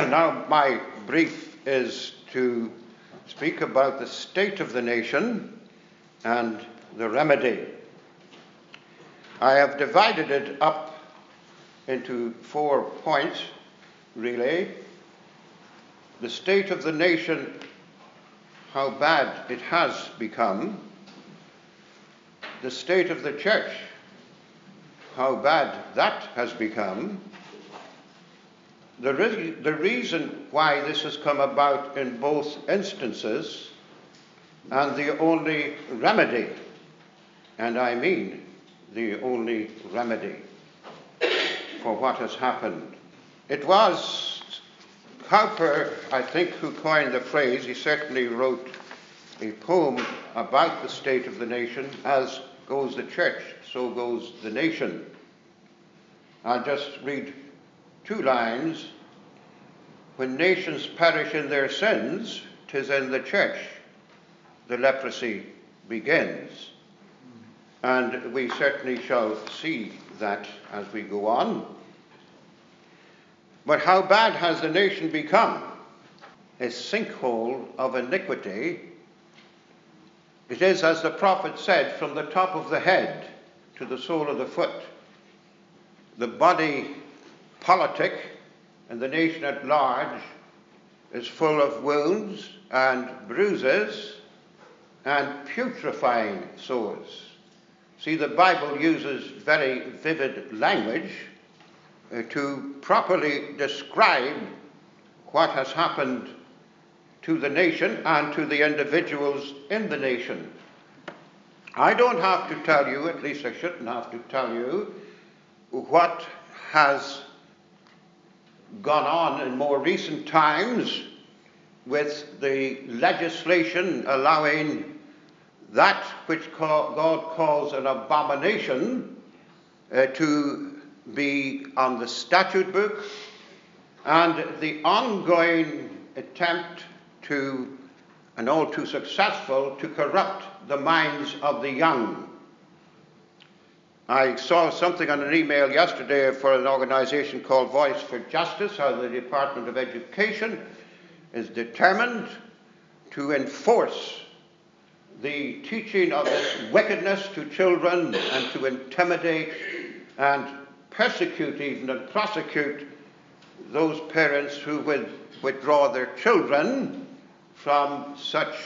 now, my brief is to speak about the state of the nation and the remedy. I have divided it up into four points, really. The state of the nation, how bad it has become. The state of the church, how bad that has become. The, re- the reason why this has come about in both instances, and the only remedy, and I mean the only remedy for what has happened. It was Cowper, I think, who coined the phrase. He certainly wrote a poem about the state of the nation. As goes the church, so goes the nation. I'll just read two lines. When nations perish in their sins, tis in the church the leprosy begins. And we certainly shall see that as we go on. But how bad has the nation become? A sinkhole of iniquity. It is, as the prophet said, from the top of the head to the sole of the foot. The body politic and the nation at large is full of wounds and bruises and putrefying sores. See, the Bible uses very vivid language uh, to properly describe what has happened to the nation and to the individuals in the nation. I don't have to tell you, at least I shouldn't have to tell you, what has gone on in more recent times with the legislation allowing that which God calls an abomination uh, to be on the statute book, and the ongoing attempt to, and all too successful, to corrupt the minds of the young. I saw something on an email yesterday for an organization called Voice for Justice, how the Department of Education is determined to enforce the teaching of this wickedness to children and to intimidate and persecute even and prosecute those parents who would withdraw their children from such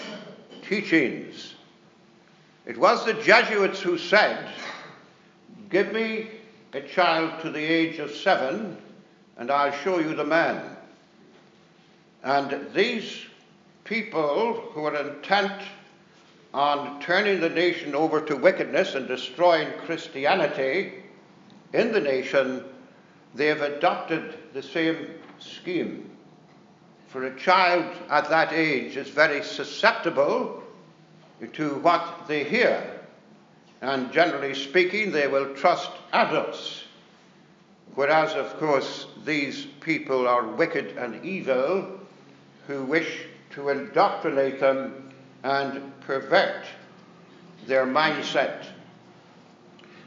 teachings. It was the Jesuits who said, Give me a child to the age of seven, and I'll show you the man. And these people who are intent on turning the nation over to wickedness and destroying Christianity in the nation, they have adopted the same scheme. For a child at that age is very susceptible to what they hear, and generally speaking, they will trust adults. Whereas, of course, these people are wicked and evil who wish to indoctrinate them and pervert their mindset.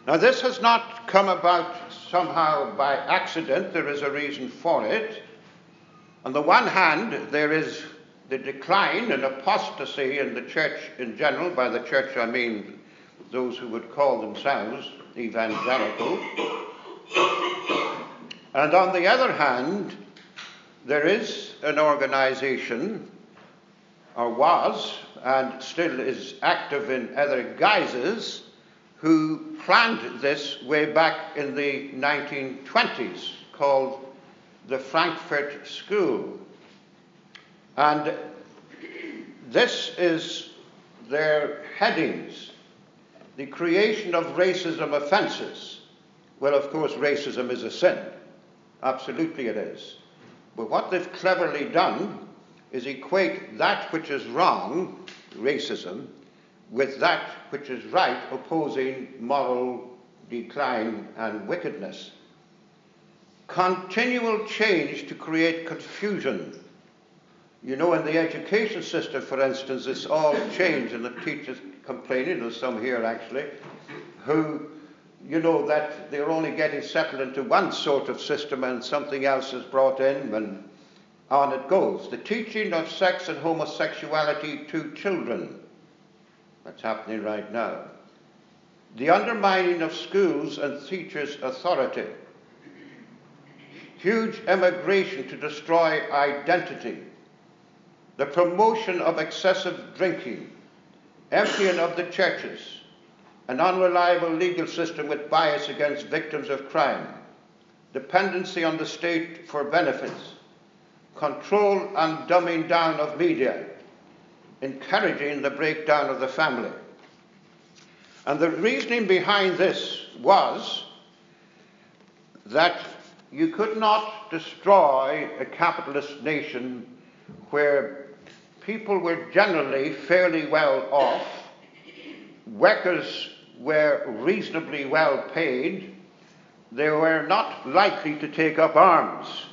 Now, this has not come about somehow by accident, there is a reason for it. On the one hand, there is the decline and apostasy in the church in general. By the church, I mean those who would call themselves evangelical. And on the other hand, there is an organization, or was, and still is active in other guises, who planned this way back in the 1920s, called the Frankfurt School. And this is their headings the creation of racism offences. Well, of course, racism is a sin. Absolutely it is. But what they've cleverly done is equate that which is wrong, racism, with that which is right, opposing moral decline and wickedness. Continual change to create confusion. You know, in the education system, for instance, it's all change, and the teachers complaining, there's some here actually, who, you know, that they're only getting settled into one sort of system and something else is brought in, and on it goes. The teaching of sex and homosexuality to children. That's happening right now. The undermining of schools and teachers' authority. Huge emigration to destroy identity. The promotion of excessive drinking. Emptying of the churches. An unreliable legal system with bias against victims of crime. Dependency on the state for benefits control and dumbing down of media, encouraging the breakdown of the family. And the reasoning behind this was that you could not destroy a capitalist nation where people were generally fairly well off, workers were reasonably well paid, they were not likely to take up arms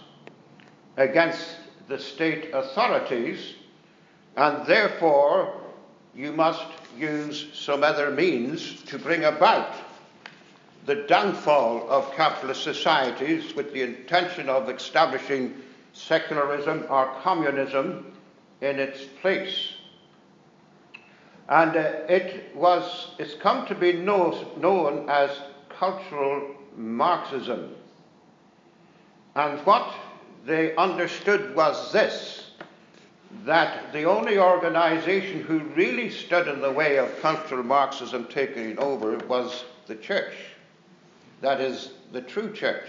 against the state authorities, and therefore you must use some other means to bring about the downfall of capitalist societies with the intention of establishing secularism or communism in its place. And uh, it was, it's come to be know, known as cultural Marxism. And what they understood was this that the only organization who really stood in the way of cultural Marxism taking over was the church. That is, the true church.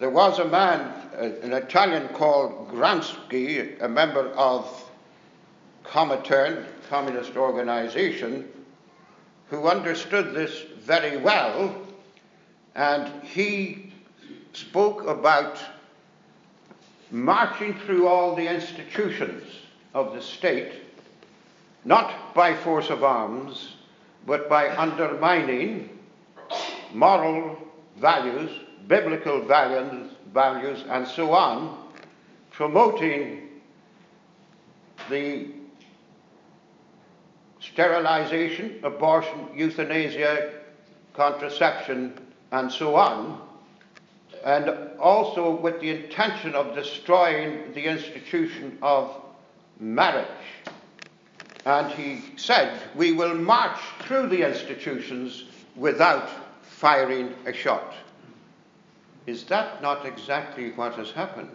There was a man, uh, an Italian called Gramsci, a member of Comintern, communist organization, who understood this very well, and he spoke about marching through all the institutions of the state, not by force of arms, but by undermining moral values, biblical values, and so on, promoting the sterilization, abortion, euthanasia, contraception, and so on and also with the intention of destroying the institution of marriage. And he said, We will march through the institutions without firing a shot. Is that not exactly what has happened?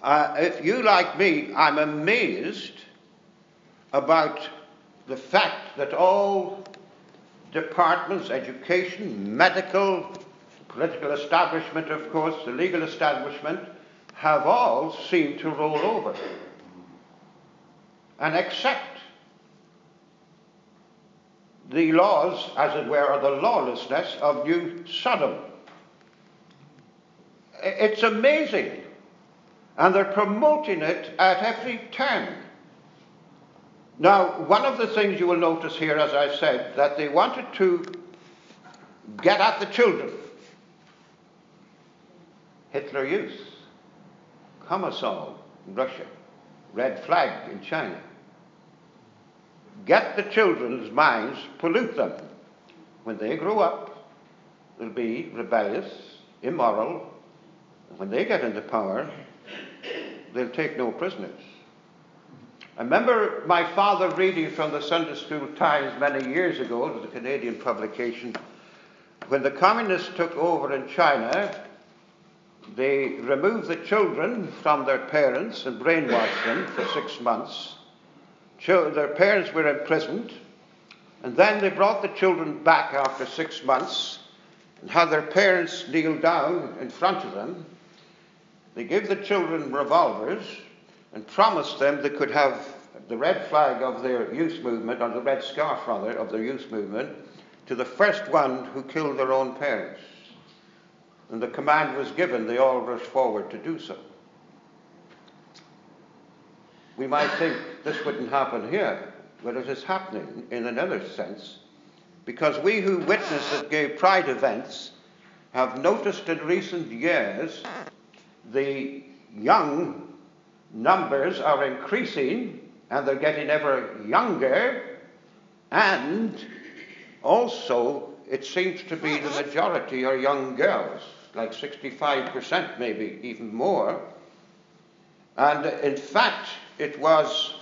Uh, if you, like me, I'm amazed about the fact that all departments, education, medical, political establishment, of course, the legal establishment, have all seemed to roll over and accept the laws, as it were, or the lawlessness of New Sodom. It's amazing. And they're promoting it at every turn. Now, one of the things you will notice here, as I said, that they wanted to get at the children. Hitler Youth, Komsomol in Russia, Red Flag in China. Get the children's minds, pollute them. When they grow up, they'll be rebellious, immoral. And when they get into power, they'll take no prisoners. I remember my father reading from the Sunday School Times many years ago, a Canadian publication, when the communists took over in China, they removed the children from their parents and brainwashed them for six months. Their parents were imprisoned, and then they brought the children back after six months and had their parents kneel down in front of them. They gave the children revolvers and promised them they could have the red flag of their youth movement, or the red scarf rather, of their youth movement, to the first one who killed their own parents. And the command was given, they all rushed forward to do so. We might think this wouldn't happen here, but it is happening in another sense, because we who witness at gay pride events have noticed in recent years the young numbers are increasing and they're getting ever younger, and also it seems to be the majority are young girls. like 65%, maybe even more. And in fact, it was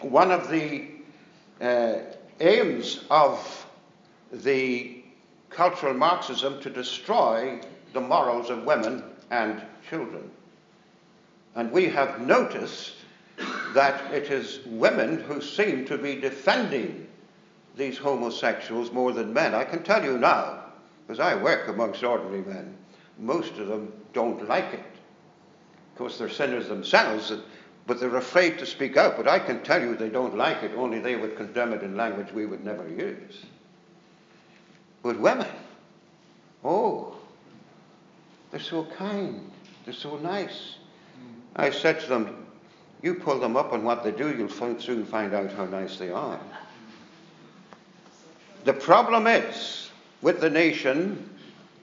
one of the uh, aims of the cultural Marxism to destroy the morals of women and children. And we have noticed that it is women who seem to be defending these homosexuals more than men. I can tell you now, because I work amongst ordinary men, most of them don't like it. Of course, they're sinners themselves, but they're afraid to speak out. But I can tell you they don't like it, only they would condemn it in language we would never use. But women, oh, they're so kind, they're so nice. I said to them, You pull them up on what they do, you'll soon find out how nice they are. The problem is, with the nation,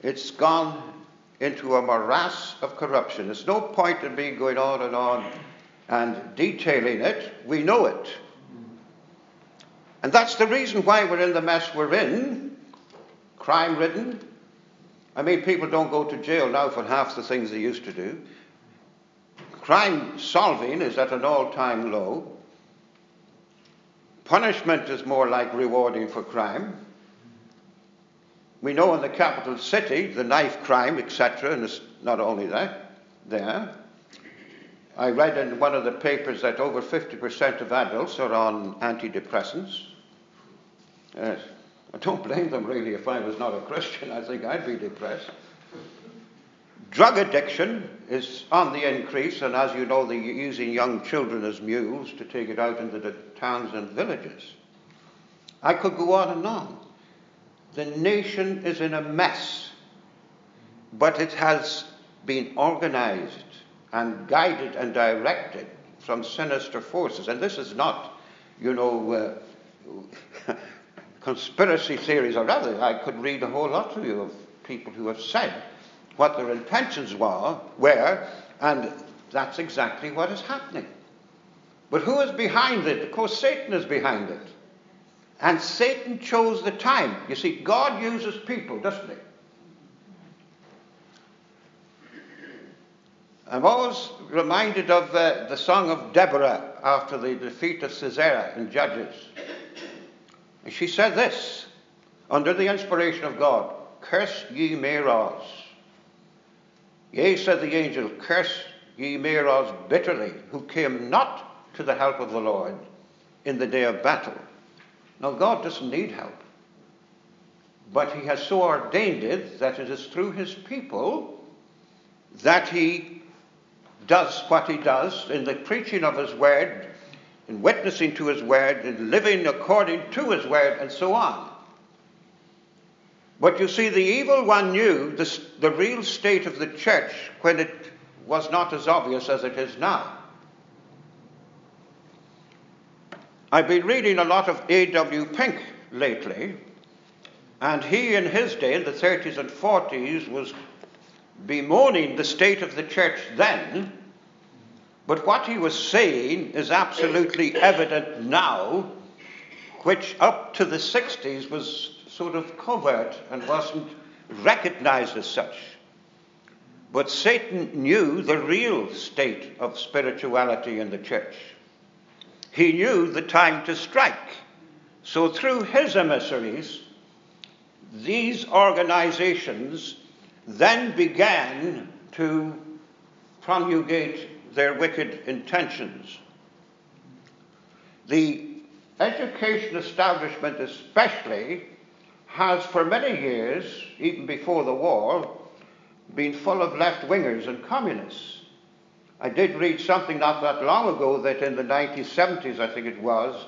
it's gone into a morass of corruption. There's no point in me going on and on and detailing it. We know it. And that's the reason why we're in the mess we're in crime ridden. I mean, people don't go to jail now for half the things they used to do. Crime solving is at an all time low. Punishment is more like rewarding for crime. We know in the capital city, the knife crime, etc., and it's not only that, there. I read in one of the papers that over 50% of adults are on antidepressants. Yes. I don't blame them really. If I was not a Christian, I think I'd be depressed. Drug addiction is on the increase, and as you know, they're using young children as mules to take it out into the towns and villages. I could go on and on. The nation is in a mess, but it has been organized and guided and directed from sinister forces. And this is not, you know, uh, conspiracy theories, or rather, I could read a whole lot to you of people who have said what their intentions were, were, and that's exactly what is happening. But who is behind it? Of course, Satan is behind it. And Satan chose the time. You see, God uses people, doesn't he? I'm always reminded of uh, the song of Deborah after the defeat of Sisera in Judges. And she said this, under the inspiration of God Curse ye Meroz. Yea, said the angel, Curse ye Meroz bitterly, who came not to the help of the Lord in the day of battle. Now, God doesn't need help. But He has so ordained it that it is through His people that He does what He does in the preaching of His word, in witnessing to His word, in living according to His word, and so on. But you see, the evil one knew the, the real state of the church when it was not as obvious as it is now. I've been reading a lot of A.W. Pink lately, and he, in his day, in the 30s and 40s, was bemoaning the state of the church then. But what he was saying is absolutely evident now, which up to the 60s was sort of covert and wasn't recognized as such. But Satan knew the real state of spirituality in the church he knew the time to strike. So, through his emissaries, these organizations then began to promulgate their wicked intentions. The education establishment, especially, has for many years, even before the war, been full of left wingers and communists. I did read something not that long ago that in the 1970s, I think it was,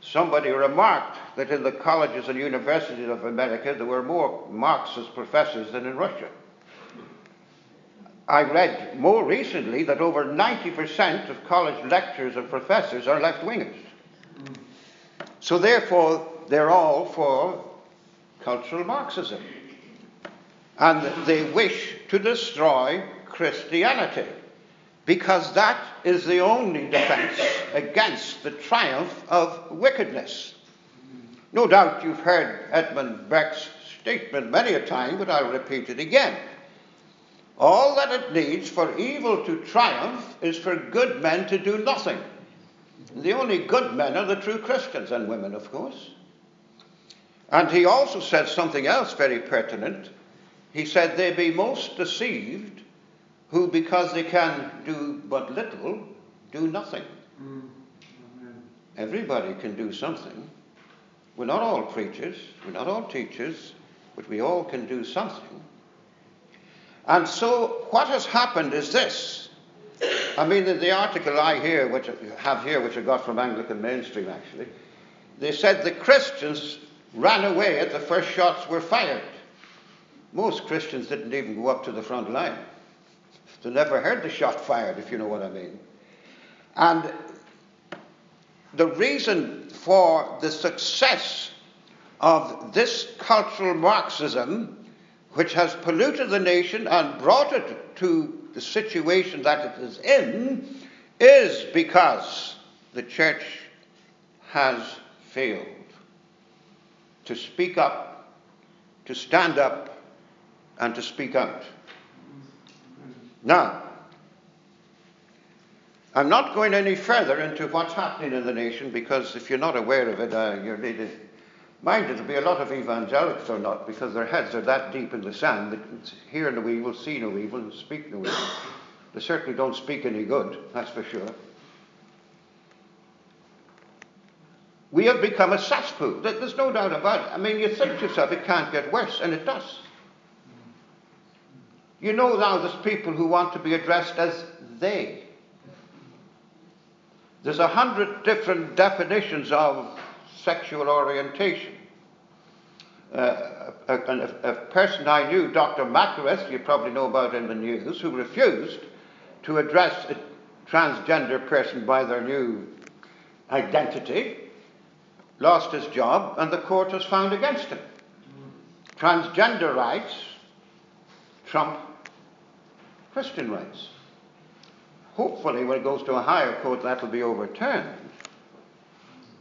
somebody remarked that in the colleges and universities of America there were more Marxist professors than in Russia. I read more recently that over 90% of college lecturers and professors are left wingers. So, therefore, they're all for cultural Marxism. And they wish to destroy Christianity because that is the only defense against the triumph of wickedness. No doubt you've heard Edmund Burke's statement many a time, but I'll repeat it again. All that it needs for evil to triumph is for good men to do nothing. The only good men are the true Christians and women, of course. And he also said something else very pertinent. He said, They be most deceived who, because they can do but little, do nothing. Mm. Everybody can do something. We're not all preachers, we're not all teachers, but we all can do something. And so, what has happened is this. I mean, in the article I hear, which I have here, which I got from Anglican Mainstream actually, they said the Christians ran away at the first shots were fired. Most Christians didn't even go up to the front line. They never heard the shot fired, if you know what I mean. And the reason for the success of this cultural Marxism, which has polluted the nation and brought it to the situation that it is in, is because the church has failed to speak up, to stand up, and to speak out. Now, I'm not going any further into what's happening in the nation because if you're not aware of it, uh, you're really. Mind, it'll be a lot of evangelicals or not because their heads are that deep in the sand that hear no evil, see no evil, and speak no evil. They certainly don't speak any good, that's for sure. We have become a cesspool. There's no doubt about it. I mean, you think to yourself, it can't get worse, and it does. You know now there's people who want to be addressed as they. There's a hundred different definitions of sexual orientation. Uh, a, a, a, person I knew, Dr. Mackereth, you probably know about in the news, who refused to address a transgender person by their new identity, lost his job, and the court has found against him. Transgender rights trump Christian rights. Hopefully, when it goes to a higher court, that will be overturned.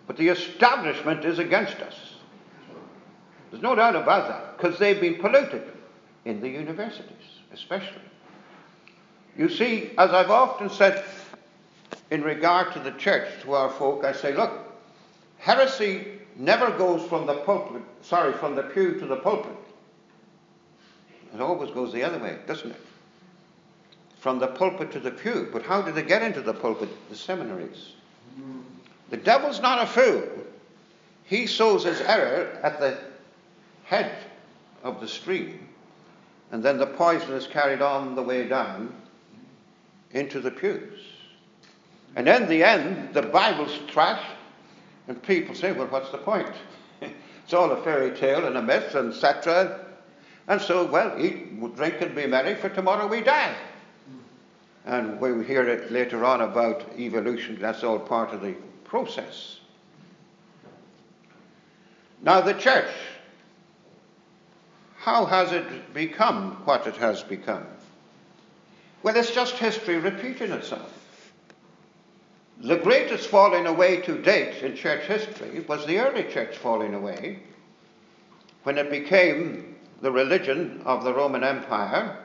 But the establishment is against us. There's no doubt about that, because they've been polluted in the universities, especially. You see, as I've often said in regard to the church, to our folk, I say, look, heresy never goes from the pulpit, sorry, from the pew to the pulpit. It always goes the other way, doesn't it? From the pulpit to the pew. But how did they get into the pulpit? The seminaries. The devil's not a fool. He sows his error at the head of the stream, and then the poison is carried on the way down into the pews. And in the end, the Bible's trash, and people say, well, what's the point? it's all a fairy tale and a myth, etc. And so, well, eat, drink, and be merry, for tomorrow we die. And we hear it later on about evolution, that's all part of the process. Now, the church, how has it become what it has become? Well, it's just history repeating itself. The greatest falling away to date in church history was the early church falling away when it became the religion of the Roman Empire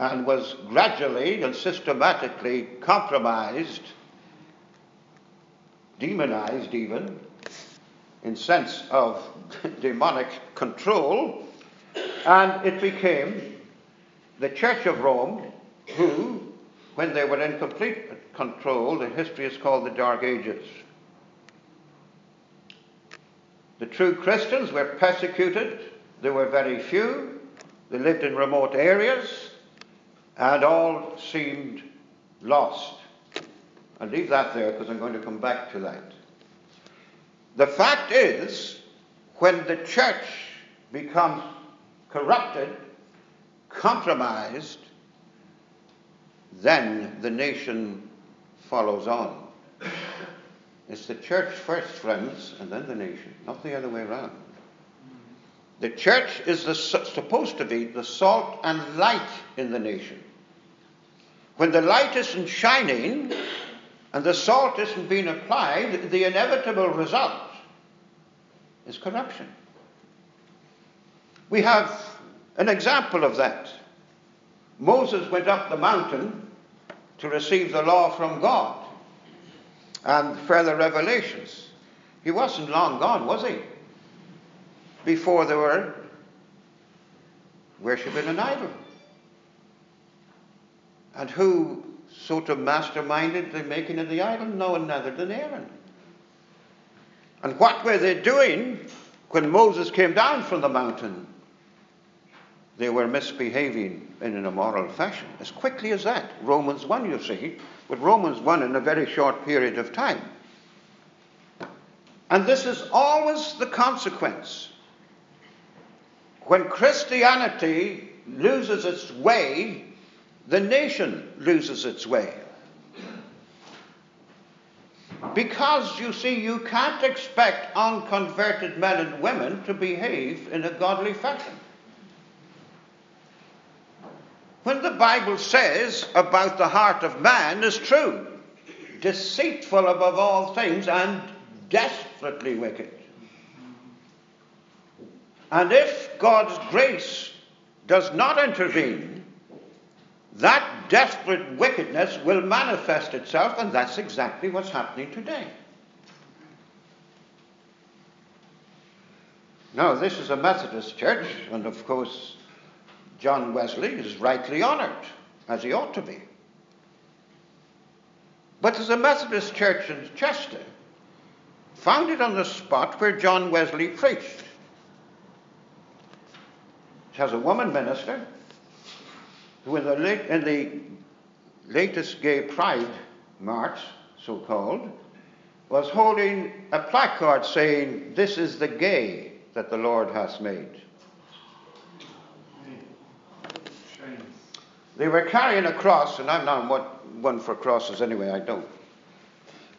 and was gradually and systematically compromised, demonized even, in sense of demonic control, and it became the Church of Rome, who, when they were in complete control, the history is called the Dark Ages. The true Christians were persecuted. There were very few. They lived in remote areas and all seemed lost. I'll leave that there because I'm going to come back to that. The fact is, when the church becomes corrupted, compromised, then the nation follows on. It's the church first, friends, and then the nation, not the other way around. The church is the, supposed to be the salt and light in the nation. When the light isn't shining and the salt isn't being applied, the inevitable result is corruption. We have an example of that. Moses went up the mountain to receive the law from God and further revelations. He wasn't long gone, was he? Before they were worshipping an idol. And who sort of masterminded the making of the idol? No one other than Aaron. And what were they doing when Moses came down from the mountain? They were misbehaving in an immoral fashion. As quickly as that. Romans 1, you see. But Romans 1 in a very short period of time. And this is always the consequence. When Christianity loses its way, the nation loses its way. Because, you see, you can't expect unconverted men and women to behave in a godly fashion. When the Bible says about the heart of man is true, deceitful above all things and desperately wicked. And if God's grace does not intervene, that desperate wickedness will manifest itself, and that's exactly what's happening today. Now, this is a Methodist church, and of course, John Wesley is rightly honoured, as he ought to be. But there's a Methodist church in Chester, founded on the spot where John Wesley preached. Has a woman minister who, in the, late, in the latest Gay Pride March, so called, was holding a placard saying, This is the gay that the Lord has made. They were carrying a cross, and I'm not one for crosses anyway, I don't.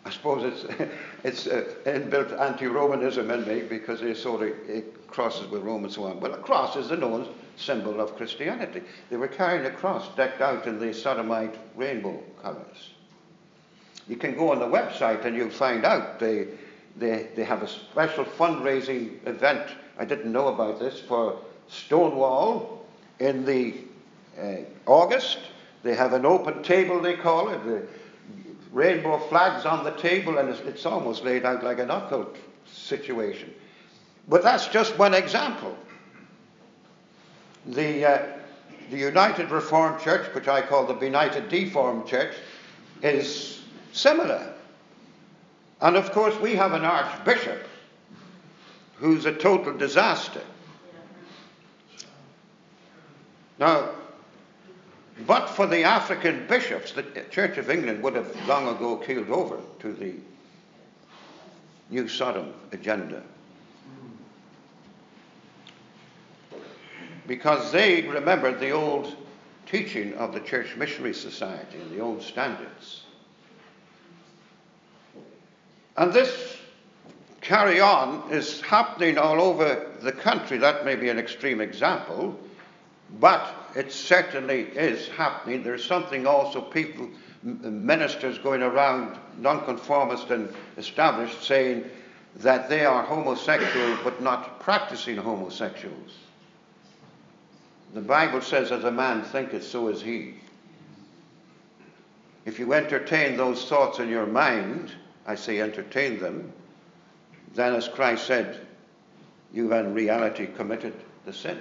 I suppose it's, it's uh, inbuilt anti Romanism in me because it sort of it crosses with Rome and so on. Well, a cross is the known symbol of Christianity. They were carrying a cross decked out in the sodomite rainbow colours. You can go on the website and you'll find out they, they, they have a special fundraising event. I didn't know about this for Stonewall in the uh, August. They have an open table, they call it. Rainbow flags on the table, and it's, it's almost laid out like an occult situation. But that's just one example. The, uh, the United Reformed Church, which I call the Benighted Deformed Church, is similar. And of course, we have an archbishop who's a total disaster. Now, but for the African bishops, the Church of England would have long ago keeled over to the New Sodom agenda. because they remembered the old teaching of the Church Missionary Society and the old standards. And this carry on is happening all over the country. That may be an extreme example, but it certainly is happening. There's something also people, ministers going around, nonconformist and established, saying that they are homosexual but not practicing homosexuals. The Bible says, as a man thinketh, so is he. If you entertain those thoughts in your mind, I say entertain them, then as Christ said, you have in reality committed the sin.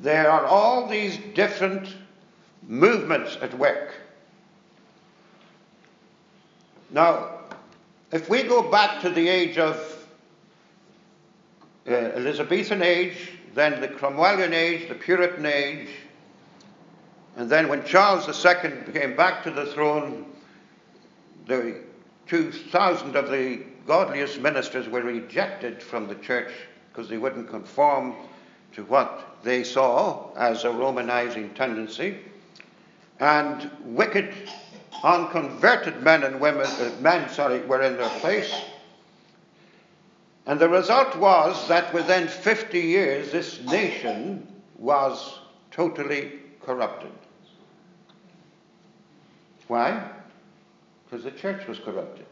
There are all these different movements at work. Now, if we go back to the age of uh, Elizabethan age, then the Cromwellian age, the Puritan age, and then when Charles II came back to the throne, the 2,000 of the godliest ministers were rejected from the church because they wouldn't conform to what they saw as a Romanizing tendency. And wicked, unconverted men and women, uh, men, sorry, were in their place. And the result was that within 50 years, this nation was totally corrupted. Why? Because the church was corrupted.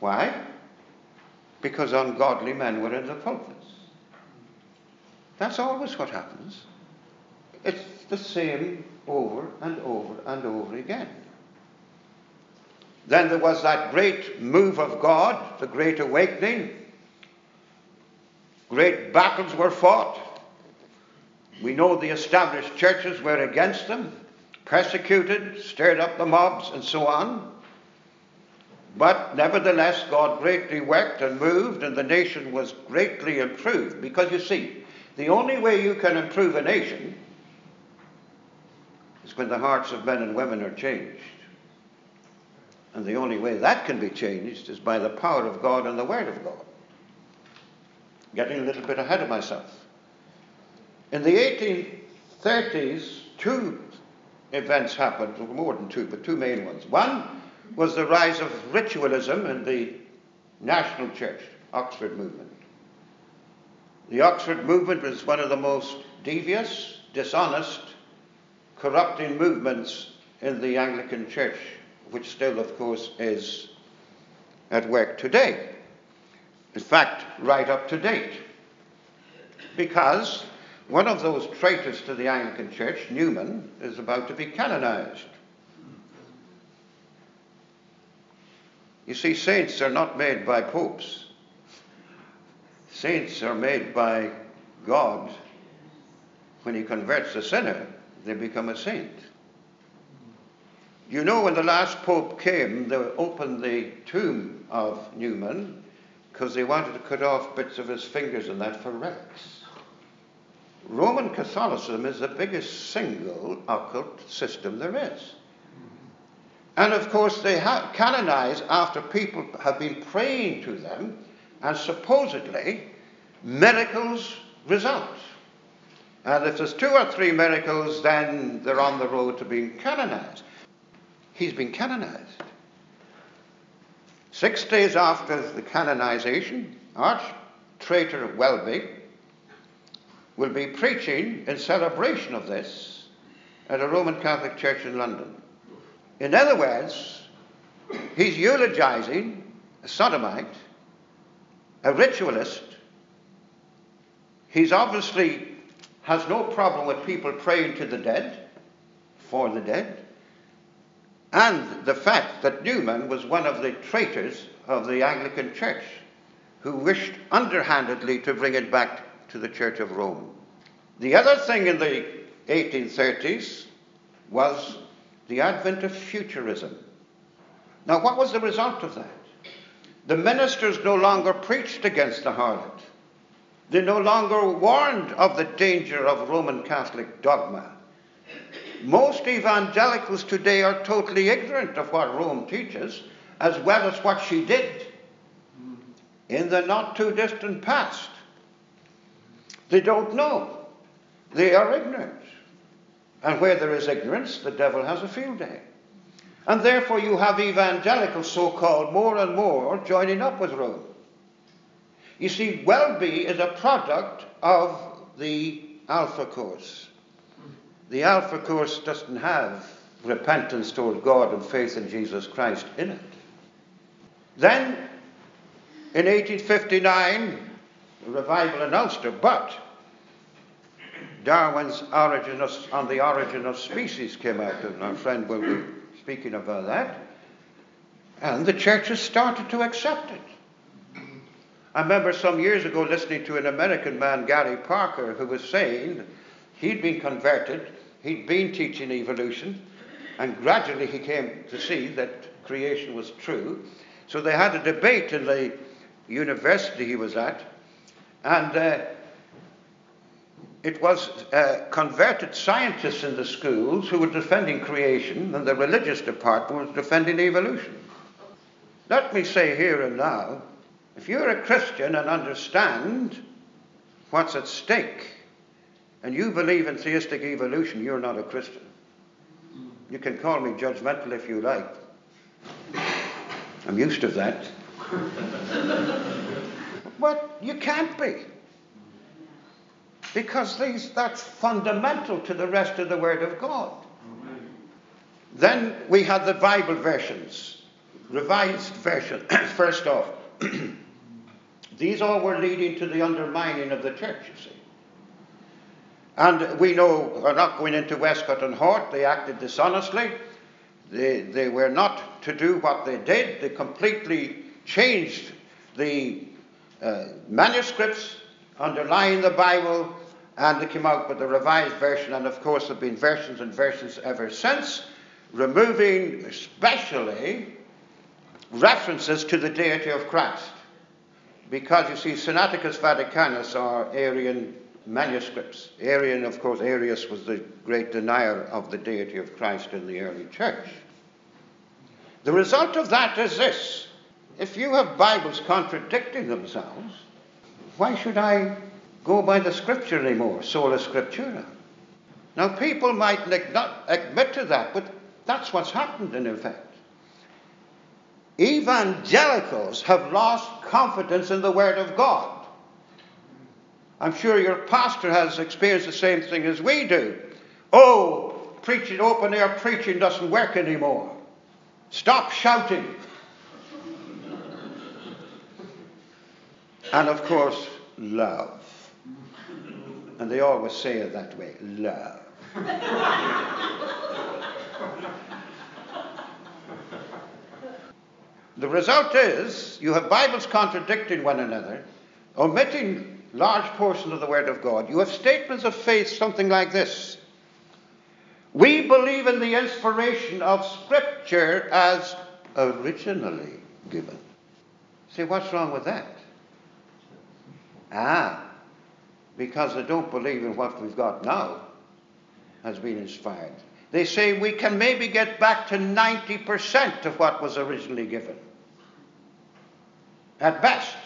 Why? Because ungodly men were in the pulpits. That's always what happens. It's the same over and over and over again. Then there was that great move of God, the Great Awakening. Great battles were fought. We know the established churches were against them, persecuted, stirred up the mobs, and so on. But nevertheless, God greatly worked and moved, and the nation was greatly improved. Because you see, the only way you can improve a nation is when the hearts of men and women are changed. And the only way that can be changed is by the power of God and the Word of God. Getting a little bit ahead of myself. In the 1830s, two events happened, more than two, but two main ones. One was the rise of ritualism in the National Church, Oxford movement. The Oxford movement was one of the most devious, dishonest, corrupting movements in the Anglican Church, which still, of course, is at work today. In fact, right up to date. Because one of those traitors to the Anglican Church, Newman, is about to be canonized. You see, saints are not made by popes. Saints are made by God. When He converts a sinner, they become a saint. You know, when the last pope came, they opened the tomb of Newman because they wanted to cut off bits of his fingers and that for relics. Roman Catholicism is the biggest single occult system there is. And of course, they ha- canonize after people have been praying to them, and supposedly miracles result. And if there's two or three miracles, then they're on the road to being canonized. He's been canonized. Six days after the canonization, Arch Traitor Welby will be preaching in celebration of this at a Roman Catholic church in London. In other words, he's eulogizing a sodomite, a ritualist. He's obviously has no problem with people praying to the dead, for the dead, and the fact that Newman was one of the traitors of the Anglican Church who wished underhandedly to bring it back to the Church of Rome. The other thing in the 1830s was the advent of futurism. Now, what was the result of that? The ministers no longer preached against the harlot. They no longer warned of the danger of Roman Catholic dogma. Most evangelicals today are totally ignorant of what Rome teaches, as well as what she did in the not too distant past. They don't know. They are ignorant. And where there is ignorance, the devil has a field day. And therefore, you have evangelicals, so called, more and more joining up with Rome. You see, Welby is a product of the Alpha Course. The Alpha Course doesn't have repentance toward God and faith in Jesus Christ in it. Then, in 1859, a revival in Ulster, but Darwin's origin of, on the origin of species came out, and our friend will be speaking about that. And the churches started to accept it. I remember some years ago listening to an American man, Gary Parker, who was saying he'd been converted, he'd been teaching evolution, and gradually he came to see that creation was true. So they had a debate in the university he was at, and uh, it was uh, converted scientists in the schools who were defending creation, and the religious department was defending evolution. Let me say here and now if you're a Christian and understand what's at stake, and you believe in theistic evolution, you're not a Christian. You can call me judgmental if you like. I'm used to that. but you can't be because these, that's fundamental to the rest of the Word of God. Then we had the Bible versions, revised version. First off, these all were leading to the undermining of the church, you see. And we know, we're not going into Westcott and Hort, they acted dishonestly. They, they were not to do what they did. They completely changed the uh, manuscripts underlying the Bible and they came out with the revised version. And of course, there have been versions and versions ever since, removing especially references to the deity of Christ. Because you see, Sinaiticus Vaticanus are Arian manuscripts. Arian, of course, Arius was the great denier of the deity of Christ in the early church. The result of that is this if you have Bibles contradicting themselves, why should I go by the scripture anymore, sola scriptura? Now, people might not admit to that, but that's what's happened in effect. Evangelicals have lost confidence in the Word of God. I'm sure your pastor has experienced the same thing as we do. Oh, preaching, open air preaching doesn't work anymore. Stop shouting. And of course, love. And they always say it that way love. the result is you have Bibles contradicting one another, omitting large portions of the Word of God, you have statements of faith something like this We believe in the inspiration of Scripture as originally given. See, what's wrong with that? Ah, because they don't believe in what we've got now has been inspired. They say we can maybe get back to 90% of what was originally given. At best.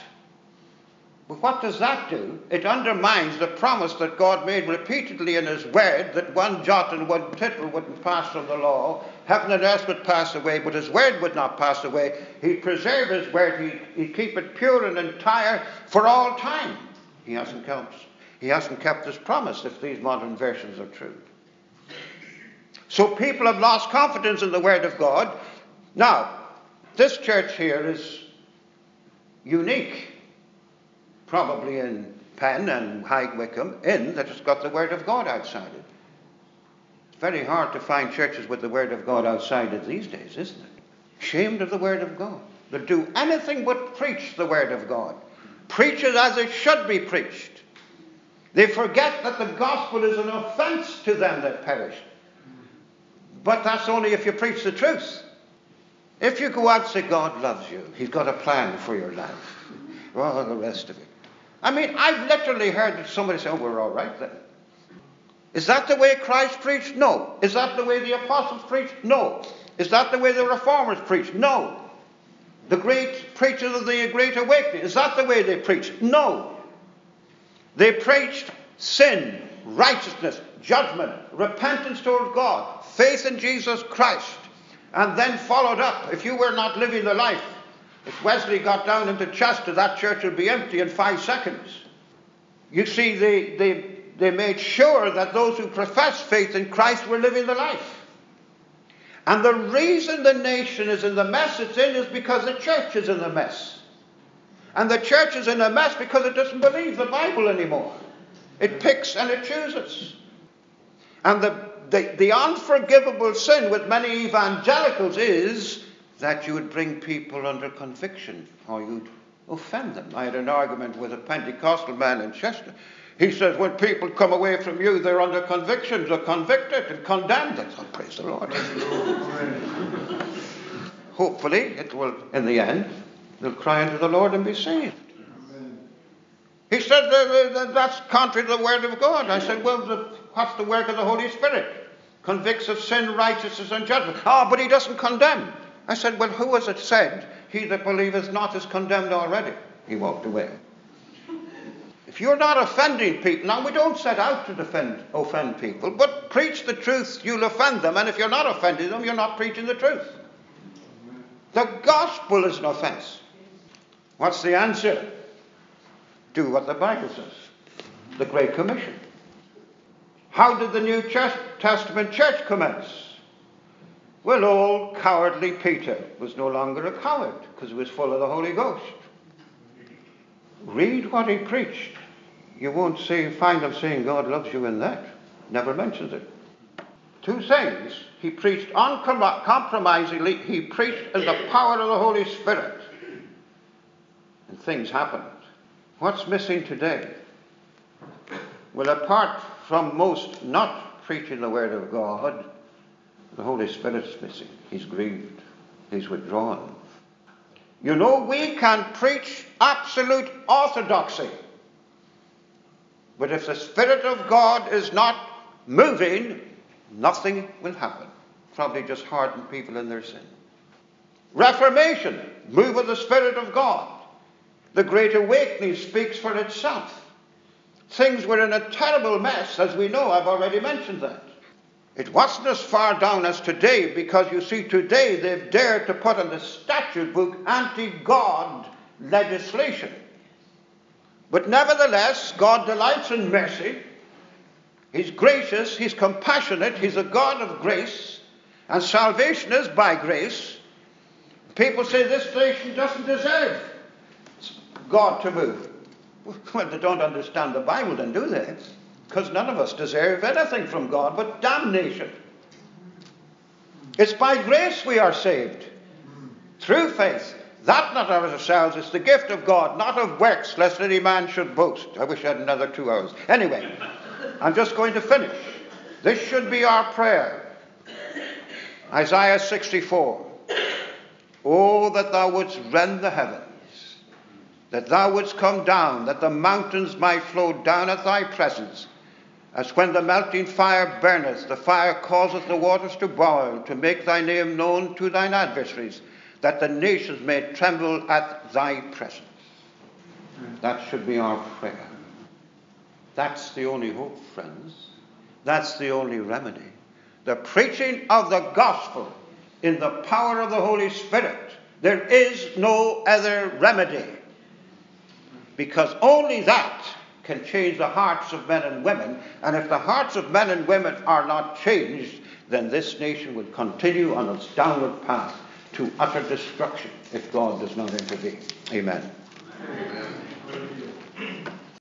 But what does that do? It undermines the promise that God made repeatedly in His Word that one jot and one tittle wouldn't pass from the law. Heaven and earth would pass away, but His Word would not pass away. He'd preserve His Word, He'd, he'd keep it pure and entire for all time. He hasn't kept, he hasn't kept His promise if these modern versions are true. So people have lost confidence in the Word of God. Now, this church here is unique probably in Penn and High Wycombe, in that it's got the Word of God outside it. It's very hard to find churches with the Word of God outside it these days, isn't it? Ashamed of the Word of God. That do anything but preach the Word of God. Preach it as it should be preached. They forget that the gospel is an offense to them that perish. But that's only if you preach the truth. If you go out and say, God loves you, He's got a plan for your life, all the rest of it. I mean, I've literally heard somebody say, oh, we're all right then. Is that the way Christ preached? No. Is that the way the apostles preached? No. Is that the way the reformers preached? No. The great preachers of the Great Awakening, is that the way they preached? No. They preached sin, righteousness, judgment, repentance toward God, faith in Jesus Christ, and then followed up. If you were not living the life if Wesley got down into Chester, that church would be empty in five seconds. You see, they, they, they made sure that those who professed faith in Christ were living the life. And the reason the nation is in the mess it's in is because the church is in the mess. And the church is in a mess because it doesn't believe the Bible anymore. It picks and it chooses. And the, the, the unforgivable sin with many evangelicals is that you would bring people under conviction or you'd offend them. I had an argument with a Pentecostal man in Chester. He says, when people come away from you, they're under conviction, they're convicted and condemned. I thought, praise the Lord. Hopefully, it will, in the end, they'll cry unto the Lord and be saved. He said, that's contrary to the word of God. I said, well, the, what's the work of the Holy Spirit? Convicts of sin, righteousness, and judgment. Ah, oh, but he doesn't condemn. I said, Well, who has it said, He that believeth not is condemned already? He walked away. If you're not offending people, now we don't set out to defend, offend people, but preach the truth, you'll offend them. And if you're not offending them, you're not preaching the truth. The gospel is an offense. What's the answer? Do what the Bible says. The Great Commission. How did the New Testament church commence? Well, old cowardly Peter was no longer a coward because he was full of the Holy Ghost. Read what he preached. you won't see, find him saying God loves you in that. Never mentions it. Two things. He preached uncompromisingly, he preached in the power of the Holy Spirit. And things happened. What's missing today? Well, apart from most not preaching the Word of God, the Holy Spirit's missing. He's grieved. He's withdrawn. You know, we can preach absolute orthodoxy. But if the Spirit of God is not moving, nothing will happen. Probably just harden people in their sin. Reformation, move of the Spirit of God. The Great Awakening speaks for itself. Things were in a terrible mess, as we know. I've already mentioned that. It wasn't as far down as today because you see, today they've dared to put in the statute book anti God legislation. But nevertheless, God delights in mercy. He's gracious, He's compassionate, He's a God of grace, and salvation is by grace. People say this nation doesn't deserve God to move. Well, they don't understand the Bible, then, do they? Because none of us deserve anything from God but damnation. It's by grace we are saved, through faith. That not of ourselves, it's the gift of God, not of works, lest any man should boast. I wish I had another two hours. Anyway, I'm just going to finish. This should be our prayer. Isaiah 64. Oh, that thou wouldst rend the heavens that thou wouldst come down, that the mountains might flow down at thy presence. As when the melting fire burneth, the fire causeth the waters to boil, to make thy name known to thine adversaries, that the nations may tremble at thy presence. That should be our prayer. That's the only hope, friends. That's the only remedy. The preaching of the gospel in the power of the Holy Spirit. There is no other remedy because only that can change the hearts of men and women. And if the hearts of men and women are not changed, then this nation will continue on its downward path to utter destruction if God does not intervene. Amen. Amen.